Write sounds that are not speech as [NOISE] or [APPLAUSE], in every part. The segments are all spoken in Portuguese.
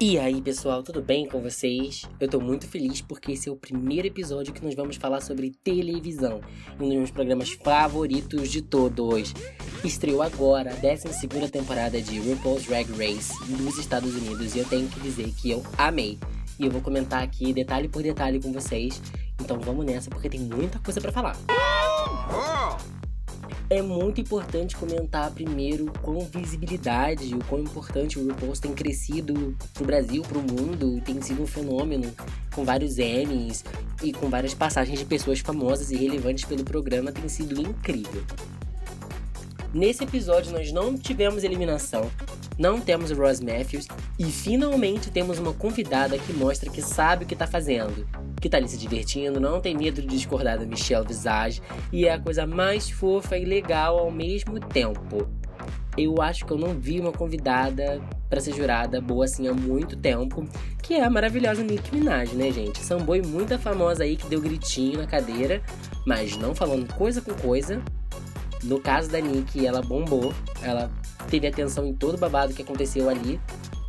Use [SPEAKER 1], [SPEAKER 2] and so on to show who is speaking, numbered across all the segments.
[SPEAKER 1] E aí, pessoal, tudo bem com vocês? Eu tô muito feliz porque esse é o primeiro episódio que nós vamos falar sobre televisão, um dos meus programas favoritos de todos. Estreou agora a 12 temporada de RuPaul's Drag Race nos Estados Unidos e eu tenho que dizer que eu amei. E eu vou comentar aqui detalhe por detalhe com vocês. Então vamos nessa porque tem muita coisa para falar. É muito importante comentar primeiro com visibilidade o quão importante o RuPaul's tem crescido pro Brasil, pro mundo, tem sido um fenômeno com vários Emmys e com várias passagens de pessoas famosas e relevantes pelo programa, tem sido incrível. Nesse episódio nós não tivemos eliminação, não temos Ross Matthews e finalmente temos uma convidada que mostra que sabe o que tá fazendo que tá ali se divertindo, não tem medo de discordar da Michelle Visage e é a coisa mais fofa e legal ao mesmo tempo. Eu acho que eu não vi uma convidada para ser jurada boa assim há muito tempo, que é a maravilhosa Nicki Minaj, né, gente? Samboi muita famosa aí que deu gritinho na cadeira, mas não falando coisa com coisa. No caso da Nicki, ela bombou, ela teve atenção em todo o babado que aconteceu ali.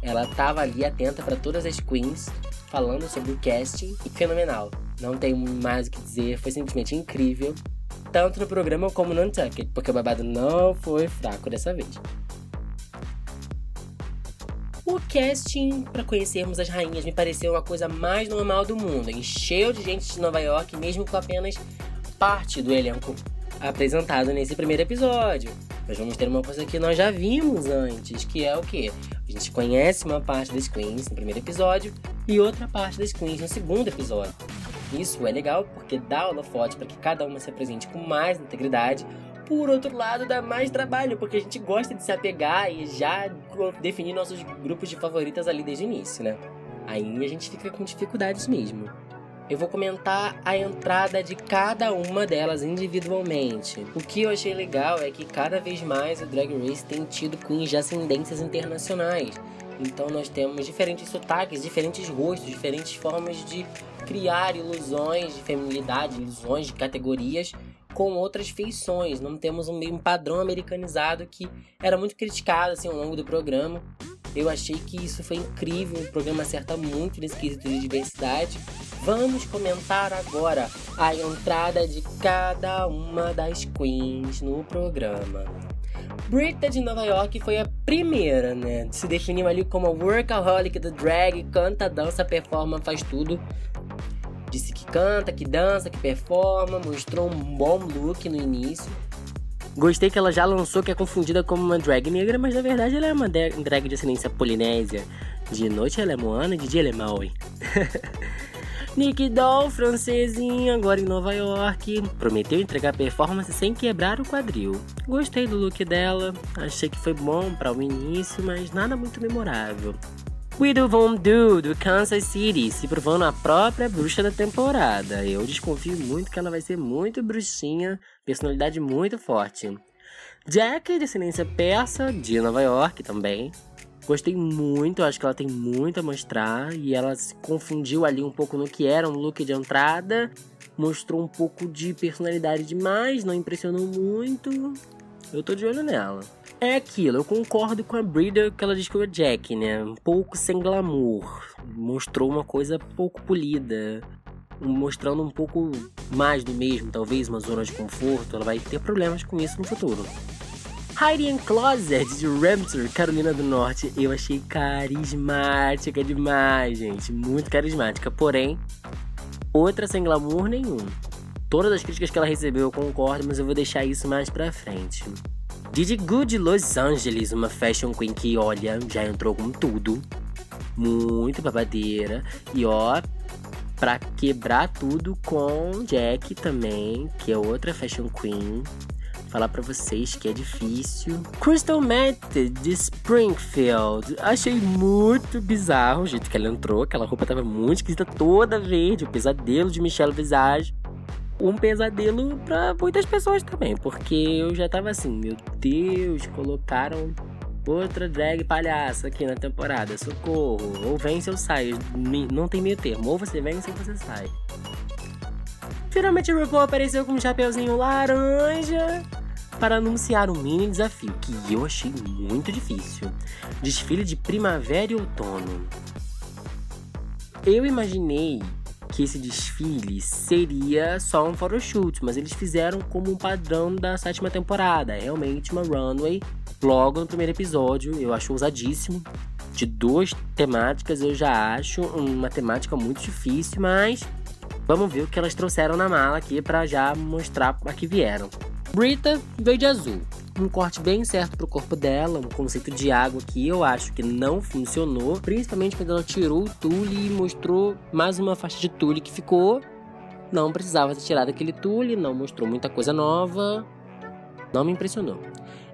[SPEAKER 1] Ela tava ali atenta para todas as queens falando sobre o casting. Fenomenal. Não tenho mais o que dizer, foi simplesmente incrível. Tanto no programa como no Untucked, porque o babado não foi fraco dessa vez. O casting para conhecermos as rainhas me pareceu uma coisa mais normal do mundo. Encheu de gente de Nova York, mesmo com apenas parte do elenco apresentado nesse primeiro episódio. Nós vamos ter uma coisa que nós já vimos antes, que é o que? A gente conhece uma parte das Queens no primeiro episódio e outra parte das Queens no segundo episódio. Isso é legal porque dá holofote para que cada uma se apresente com mais integridade. Por outro lado, dá mais trabalho, porque a gente gosta de se apegar e já definir nossos grupos de favoritas ali desde o início, né? Aí a gente fica com dificuldades mesmo eu vou comentar a entrada de cada uma delas individualmente. O que eu achei legal é que cada vez mais o Drag Race tem tido queens de ascendências internacionais. Então nós temos diferentes sotaques, diferentes rostos, diferentes formas de criar ilusões de feminilidade, ilusões de categorias com outras feições. Não temos um padrão americanizado que era muito criticado assim ao longo do programa. Eu achei que isso foi incrível, o programa acerta muito nesse quesito de diversidade. Vamos comentar agora a entrada de cada uma das queens no programa. Brita de Nova York foi a primeira, né? Se definiu ali como a workaholic do drag, canta, dança, performa, faz tudo. Disse que canta, que dança, que performa, mostrou um bom look no início. Gostei que ela já lançou que é confundida como uma drag negra, mas na verdade ela é uma drag de ascendência polinésia. De noite ela é Moana, de dia ela é Maui. [LAUGHS] Nick Doll, francesinha, agora em Nova York, prometeu entregar performance sem quebrar o quadril. Gostei do look dela, achei que foi bom para o início, mas nada muito memorável. Widow Von Du, do Kansas City, se provando a própria bruxa da temporada. Eu desconfio muito que ela vai ser muito bruxinha, personalidade muito forte. Jack, de descendência persa, de Nova York também. Gostei muito, acho que ela tem muito a mostrar e ela se confundiu ali um pouco no que era um look de entrada. Mostrou um pouco de personalidade demais, não impressionou muito. Eu tô de olho nela. É aquilo, eu concordo com a Brida que ela que o Jack, né? Um pouco sem glamour. Mostrou uma coisa pouco polida. Mostrando um pouco mais do mesmo, talvez uma zona de conforto. Ela vai ter problemas com isso no futuro. Heidi Closet de Ramsey, Carolina do Norte. Eu achei carismática demais, gente. Muito carismática. Porém, outra sem glamour nenhum. Todas as críticas que ela recebeu eu concordo, mas eu vou deixar isso mais pra frente. Didi Good Los Angeles, uma fashion queen que, olha, já entrou com tudo. Muito babadeira. E ó, pra quebrar tudo com Jack também, que é outra fashion queen. Falar para vocês que é difícil. Crystal Method de Springfield. Achei muito bizarro o jeito que ela entrou. Aquela roupa tava muito esquisita, toda verde. O pesadelo de Michelle Visage um pesadelo para muitas pessoas também, porque eu já tava assim, meu Deus, colocaram outra drag palhaça aqui na temporada, socorro, ou vence ou sai, não tem meio termo, ou você vence ou você sai. Finalmente o RuPaul apareceu com um chapeuzinho laranja, para anunciar um mini desafio que eu achei muito difícil: desfile de primavera e outono. Eu imaginei que esse desfile seria só um photoshoot, mas eles fizeram como um padrão da sétima temporada, é realmente uma runway. Logo no primeiro episódio, eu acho ousadíssimo. De duas temáticas, eu já acho uma temática muito difícil, mas vamos ver o que elas trouxeram na mala aqui para já mostrar a que vieram. Brita veio de azul, um corte bem certo pro corpo dela, um conceito de água que eu acho que não funcionou, principalmente quando ela tirou o tule e mostrou mais uma faixa de tule que ficou. Não precisava ter tirado aquele tule, não mostrou muita coisa nova, não me impressionou.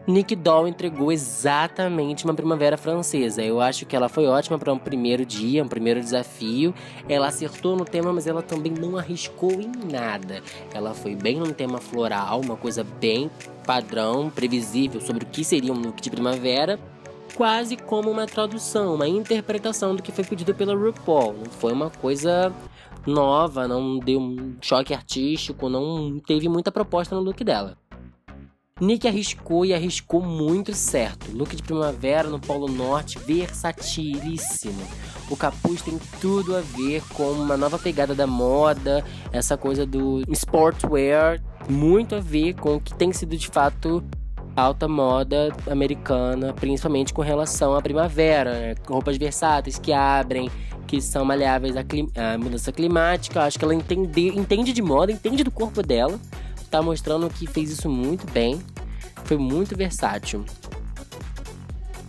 [SPEAKER 1] Nick Doll entregou exatamente uma primavera francesa. Eu acho que ela foi ótima para um primeiro dia, um primeiro desafio. Ela acertou no tema, mas ela também não arriscou em nada. Ela foi bem num tema floral, uma coisa bem padrão, previsível sobre o que seria um look de primavera. Quase como uma tradução, uma interpretação do que foi pedido pela RuPaul. Não foi uma coisa nova, não deu um choque artístico, não teve muita proposta no look dela. Nick arriscou e arriscou muito certo. Look de primavera no Polo Norte, versatilíssimo. O capuz tem tudo a ver com uma nova pegada da moda, essa coisa do sportswear, muito a ver com o que tem sido de fato alta moda americana, principalmente com relação à primavera, né? roupas versáteis que abrem, que são maleáveis à, à mudança climática. Acho que ela entende, entende de moda, entende do corpo dela tá mostrando que fez isso muito bem. Foi muito versátil.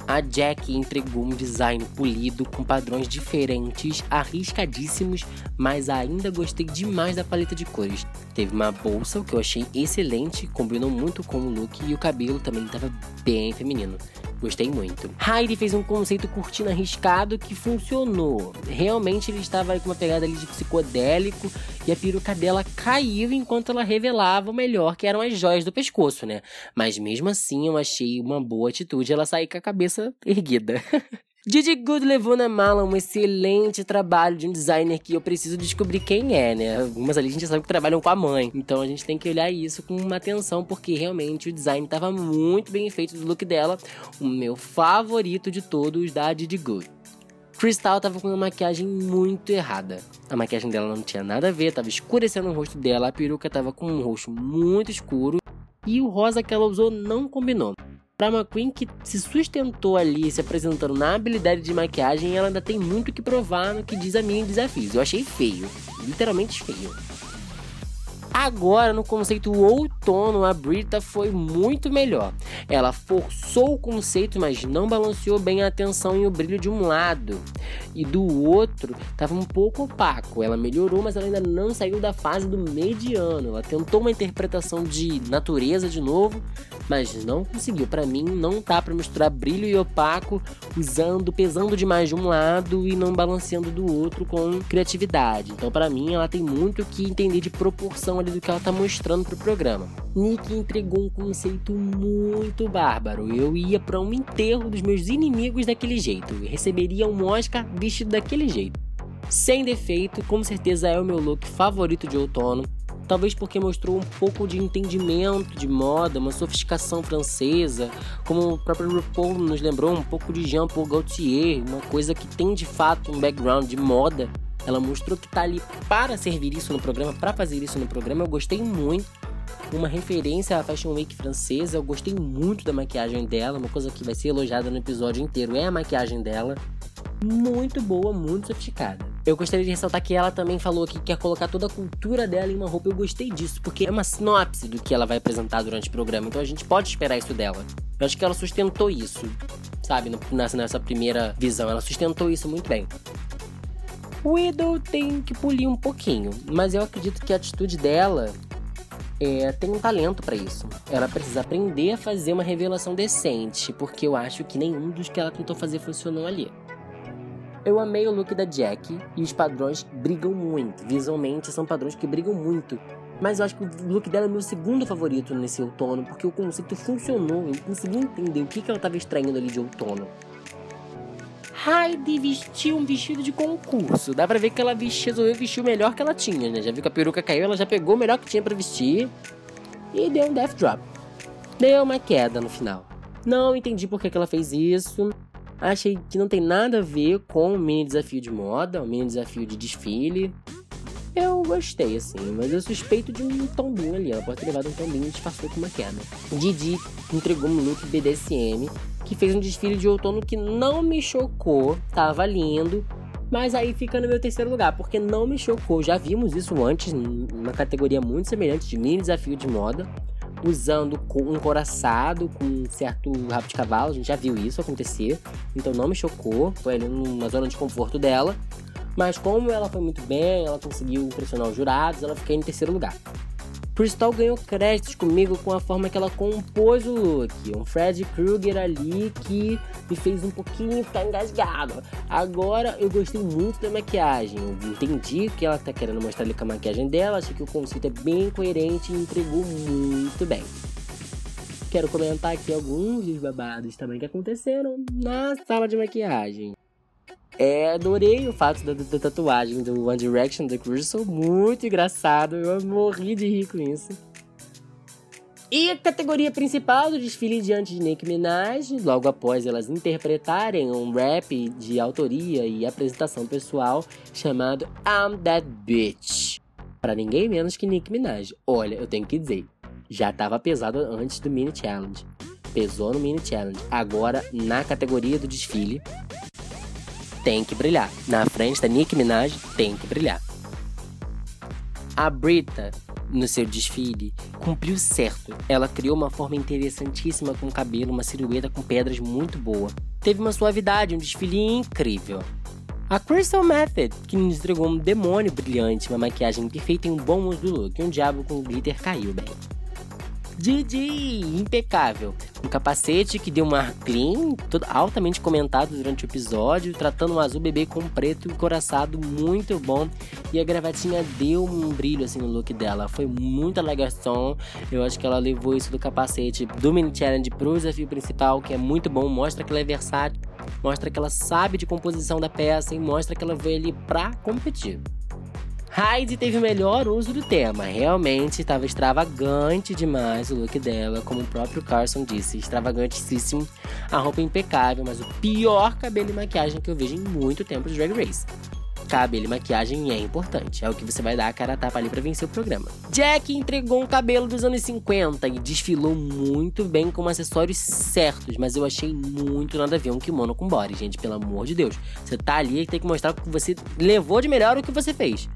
[SPEAKER 1] A Jack entregou um design polido com padrões diferentes, arriscadíssimos, mas ainda gostei demais da paleta de cores. Teve uma bolsa, o que eu achei excelente, combinou muito com o look e o cabelo também estava bem feminino. Gostei muito. Heidi fez um conceito curtindo arriscado que funcionou. Realmente ele estava com uma pegada ali de psicodélico e a peruca dela caiu enquanto ela revelava o melhor, que eram as joias do pescoço, né? Mas mesmo assim eu achei uma boa atitude ela sair com a cabeça erguida. [LAUGHS] Didi Good levou na mala um excelente trabalho de um designer que eu preciso descobrir quem é, né? Algumas ali a gente já sabe que trabalham com a mãe. Então a gente tem que olhar isso com uma atenção, porque realmente o design estava muito bem feito do look dela. O meu favorito de todos da Didi Good. Crystal tava com uma maquiagem muito errada. A maquiagem dela não tinha nada a ver, tava escurecendo o rosto dela, a peruca tava com um rosto muito escuro e o rosa que ela usou não combinou. Pra uma Queen que se sustentou ali, se apresentando na habilidade de maquiagem, ela ainda tem muito que provar no que diz a minha desafios. Eu achei feio, literalmente feio. Agora, no conceito outono, a Brita foi muito melhor. Ela forçou o conceito, mas não balanceou bem a atenção e o brilho de um lado. E do outro, estava um pouco opaco. Ela melhorou, mas ela ainda não saiu da fase do mediano. Ela tentou uma interpretação de natureza de novo, mas não conseguiu. Para mim, não tá para misturar brilho e opaco, usando, pesando demais de um lado e não balanceando do outro com criatividade. Então, para mim, ela tem muito que entender de proporção do que ela tá mostrando pro programa. Nick entregou um conceito muito bárbaro. Eu ia para um enterro dos meus inimigos daquele jeito. Eu receberia um Oscar vestido daquele jeito. Sem defeito, com certeza é o meu look favorito de outono. Talvez porque mostrou um pouco de entendimento de moda, uma sofisticação francesa, como o próprio RuPaul nos lembrou, um pouco de Jean Paul Gaultier, uma coisa que tem de fato um background de moda ela mostrou que tá ali para servir isso no programa, para fazer isso no programa. Eu gostei muito. Uma referência à Fashion Week francesa. Eu gostei muito da maquiagem dela. Uma coisa que vai ser elogiada no episódio inteiro é a maquiagem dela. Muito boa, muito sofisticada. Eu gostaria de ressaltar que ela também falou que quer colocar toda a cultura dela em uma roupa. Eu gostei disso, porque é uma sinopse do que ela vai apresentar durante o programa. Então a gente pode esperar isso dela. Eu acho que ela sustentou isso, sabe, nessa, primeira visão. Ela sustentou isso muito bem. O Idol tem que polir um pouquinho, mas eu acredito que a atitude dela é, tem um talento para isso. Ela precisa aprender a fazer uma revelação decente, porque eu acho que nenhum dos que ela tentou fazer funcionou ali. Eu amei o look da Jack e os padrões brigam muito. Visualmente são padrões que brigam muito. Mas eu acho que o look dela é meu segundo favorito nesse outono, porque o conceito funcionou. Eu consegui entender o que, que ela estava extraindo ali de outono. Heidi vestiu um vestido de concurso. Dá pra ver que ela vestiu, resolveu vestir o melhor que ela tinha, né? Já viu que a peruca caiu, ela já pegou o melhor que tinha para vestir e deu um death drop. deu uma queda no final. Não entendi por que, que ela fez isso. Achei que não tem nada a ver com o mini desafio de moda, o mini desafio de desfile. Eu gostei, assim, mas eu suspeito de um tombinho ali. Ela pode ter levado um tombinho e disfarçou com uma queda. Didi entregou um look BDSM, que fez um desfile de outono que não me chocou, tava lindo, mas aí fica no meu terceiro lugar, porque não me chocou. Já vimos isso antes, numa categoria muito semelhante de mini desafio de moda, usando um coraçado com um certo rabo de cavalo. A gente já viu isso acontecer, então não me chocou. Foi ali numa zona de conforto dela. Mas como ela foi muito bem, ela conseguiu impressionar os jurados, ela ficou em terceiro lugar. Crystal ganhou créditos comigo com a forma que ela compôs o look. Um Fred Krueger ali que me fez um pouquinho ficar engasgado. Agora eu gostei muito da maquiagem. Entendi que ela tá querendo mostrar ali com a maquiagem dela. Achei que o conceito é bem coerente e entregou muito bem. Quero comentar aqui alguns dos babados também que aconteceram na sala de maquiagem. É, adorei o fato da, da, tatuagem do One Direction da Crystal, muito engraçado, eu morri de rir com isso. E a categoria principal do desfile diante de Nicki Minaj, logo após elas interpretarem um rap de autoria e apresentação pessoal chamado I'm That Bitch. Para ninguém menos que Nicki Minaj. Olha, eu tenho que dizer, já tava pesado antes do Mini Challenge. Pesou no Mini Challenge. Agora, na categoria do desfile, tem que brilhar. Na frente da Nicki Minaj, tem que brilhar. A Brita, no seu desfile, cumpriu certo. Ela criou uma forma interessantíssima com o cabelo, uma silhueta com pedras muito boa. Teve uma suavidade, um desfile incrível. A Crystal Method, que nos entregou um demônio brilhante, uma maquiagem perfeita e um bom uso do look, e um diabo com glitter caiu bem. Didi, impecável. Um capacete que deu um ar clean, todo altamente comentado durante o episódio, tratando um azul bebê com um preto encoraçado muito bom. E a gravatinha deu um brilho assim no look dela. Foi muito alegação. Eu acho que ela levou isso do capacete do mini challenge pro desafio principal, que é muito bom. Mostra que ela é versátil, mostra que ela sabe de composição da peça e mostra que ela veio ali pra competir. Heidi teve o melhor uso do tema. Realmente estava extravagante demais o look dela, como o próprio Carson disse, extravagantíssimo. A roupa impecável, mas o pior cabelo e maquiagem que eu vejo em muito tempo de Drag Race cabelo e maquiagem é importante. É o que você vai dar a cara a tapa ali pra vencer o programa. Jack entregou um cabelo dos anos 50 e desfilou muito bem com acessórios certos, mas eu achei muito nada a ver um kimono com body, gente, pelo amor de Deus. Você tá ali e tem que mostrar o que você levou de melhor o que você fez.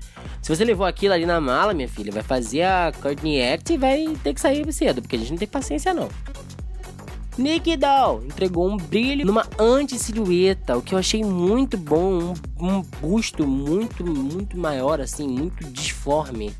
[SPEAKER 1] Se você levou aquilo ali na mala, minha filha, vai fazer a Courtney Act e vai ter que sair cedo, porque a gente não tem paciência não. Nick Doll entregou um brilho numa anti-silhueta, o que eu achei muito bom, um, um busto muito, muito maior, assim, muito disforme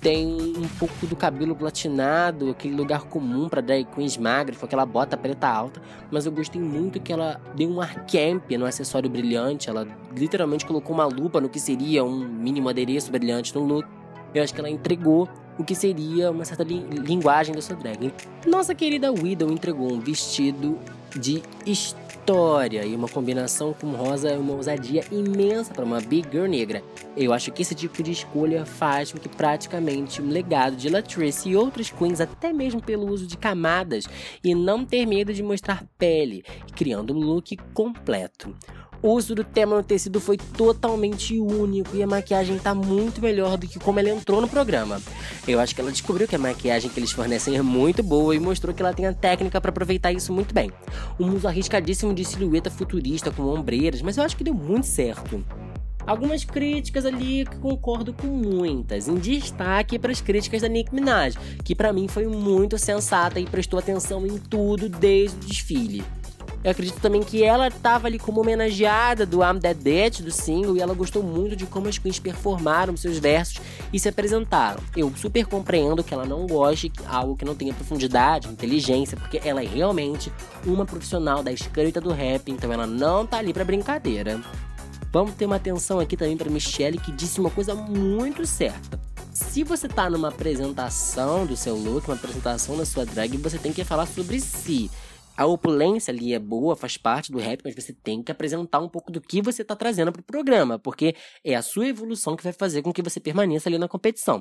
[SPEAKER 1] tem um pouco do cabelo platinado, aquele lugar comum para drag queens magras, com aquela bota preta alta, mas eu gostei muito que ela deu um ar camp no acessório brilhante, ela literalmente colocou uma lupa no que seria um mínimo adereço brilhante no look. Eu acho que ela entregou o que seria uma certa li linguagem da sua drag. Nossa querida Widow entregou um vestido de história e uma combinação com rosa é uma ousadia imensa para uma big girl negra. Eu acho que esse tipo de escolha faz com que praticamente o legado de Latrice e outras queens, até mesmo pelo uso de camadas e não ter medo de mostrar pele, criando um look completo. O uso do tema no tecido foi totalmente único e a maquiagem tá muito melhor do que como ela entrou no programa. Eu acho que ela descobriu que a maquiagem que eles fornecem é muito boa e mostrou que ela tem a técnica para aproveitar isso muito bem. Um uso arriscadíssimo de silhueta futurista com ombreiras, mas eu acho que deu muito certo. Algumas críticas ali que concordo com muitas. Em destaque para as críticas da Nick Minaj, que para mim foi muito sensata e prestou atenção em tudo desde o desfile. Eu acredito também que ela estava ali como homenageada do I'm That Bitch, do single, e ela gostou muito de como as queens performaram seus versos e se apresentaram. Eu super compreendo que ela não goste de algo que não tenha profundidade, inteligência, porque ela é realmente uma profissional da escrita do rap, então ela não tá ali para brincadeira. Vamos ter uma atenção aqui também para Michelle, que disse uma coisa muito certa. Se você tá numa apresentação do seu look, uma apresentação da sua drag, você tem que falar sobre si a opulência ali é boa, faz parte do rap, mas você tem que apresentar um pouco do que você está trazendo para o programa, porque é a sua evolução que vai fazer com que você permaneça ali na competição.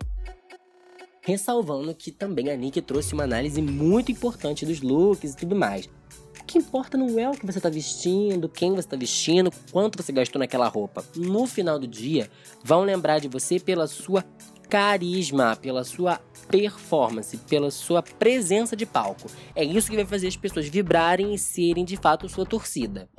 [SPEAKER 1] Ressalvando que também a Nick trouxe uma análise muito importante dos looks e tudo mais. O que importa não é o que você está vestindo, quem você está vestindo, quanto você gastou naquela roupa. No final do dia, vão lembrar de você pela sua carisma, pela sua performance, pela sua presença de palco. É isso que vai fazer as pessoas vibrarem e serem de fato sua torcida.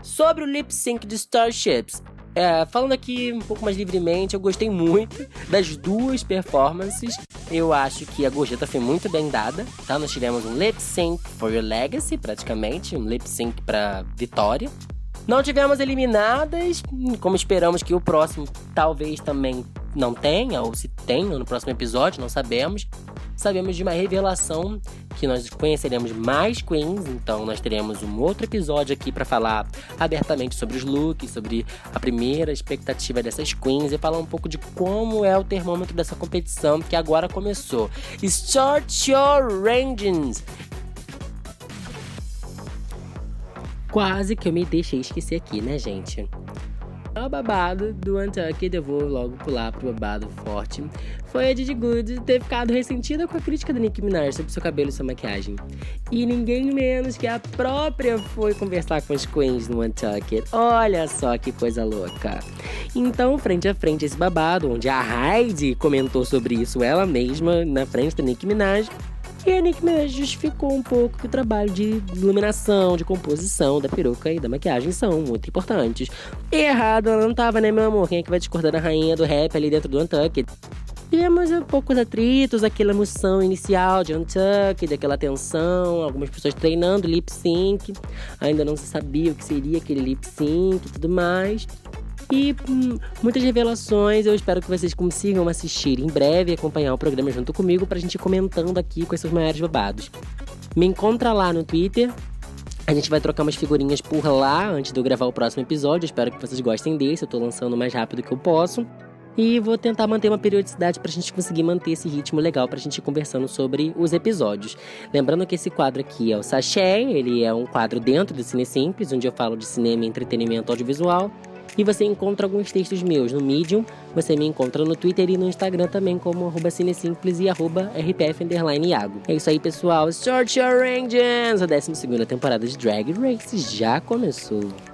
[SPEAKER 1] Sobre o lip sync de Starships, é, falando aqui um pouco mais livremente, eu gostei muito das duas performances. Eu acho que a gorjeta foi muito bem dada, tá? Nós tivemos um lip sync for your legacy, praticamente, um lip sync para vitória. Não tivemos eliminadas, como esperamos que o próximo talvez também não tenha, ou se tenha no próximo episódio, não sabemos. Sabemos de uma revelação que nós conheceremos mais queens, então nós teremos um outro episódio aqui para falar abertamente sobre os looks, sobre a primeira expectativa dessas queens e falar um pouco de como é o termômetro dessa competição que agora começou. Start your ranges! Quase que eu me deixei esquecer aqui, né, gente? O babado do Untucked, eu vou logo pular pro babado forte, foi a Didi Good ter ficado ressentida com a crítica da Nicki Minaj sobre seu cabelo e sua maquiagem. E ninguém menos que a própria foi conversar com as queens no Untucked. Olha só que coisa louca. Então, frente a frente esse babado, onde a Heidi comentou sobre isso ela mesma, na frente da Nicki Minaj, e a Minaj justificou um pouco que o trabalho de iluminação, de composição da peruca e da maquiagem são muito importantes. E errado ela não tava, né, meu amor? Quem é que vai discordar da rainha do rap ali dentro do Untucked? Tivemos um poucos atritos, aquela emoção inicial de Untucked, aquela tensão, algumas pessoas treinando lip sync, ainda não se sabia o que seria aquele lip sync e tudo mais. E hum, muitas revelações. Eu espero que vocês consigam assistir em breve e acompanhar o programa junto comigo pra gente ir comentando aqui com esses maiores babados. Me encontra lá no Twitter. A gente vai trocar umas figurinhas por lá antes de eu gravar o próximo episódio. espero que vocês gostem desse. Eu tô lançando o mais rápido que eu posso. E vou tentar manter uma periodicidade pra gente conseguir manter esse ritmo legal pra gente ir conversando sobre os episódios. Lembrando que esse quadro aqui é o Sachê, ele é um quadro dentro do Cine Simples, onde eu falo de cinema e entretenimento audiovisual. E você encontra alguns textos meus no Medium, você me encontra no Twitter e no Instagram também como arroba cinesimples e arroba rpf Iago. É isso aí, pessoal. Start Your Engines! A 12 temporada de Drag Race já começou.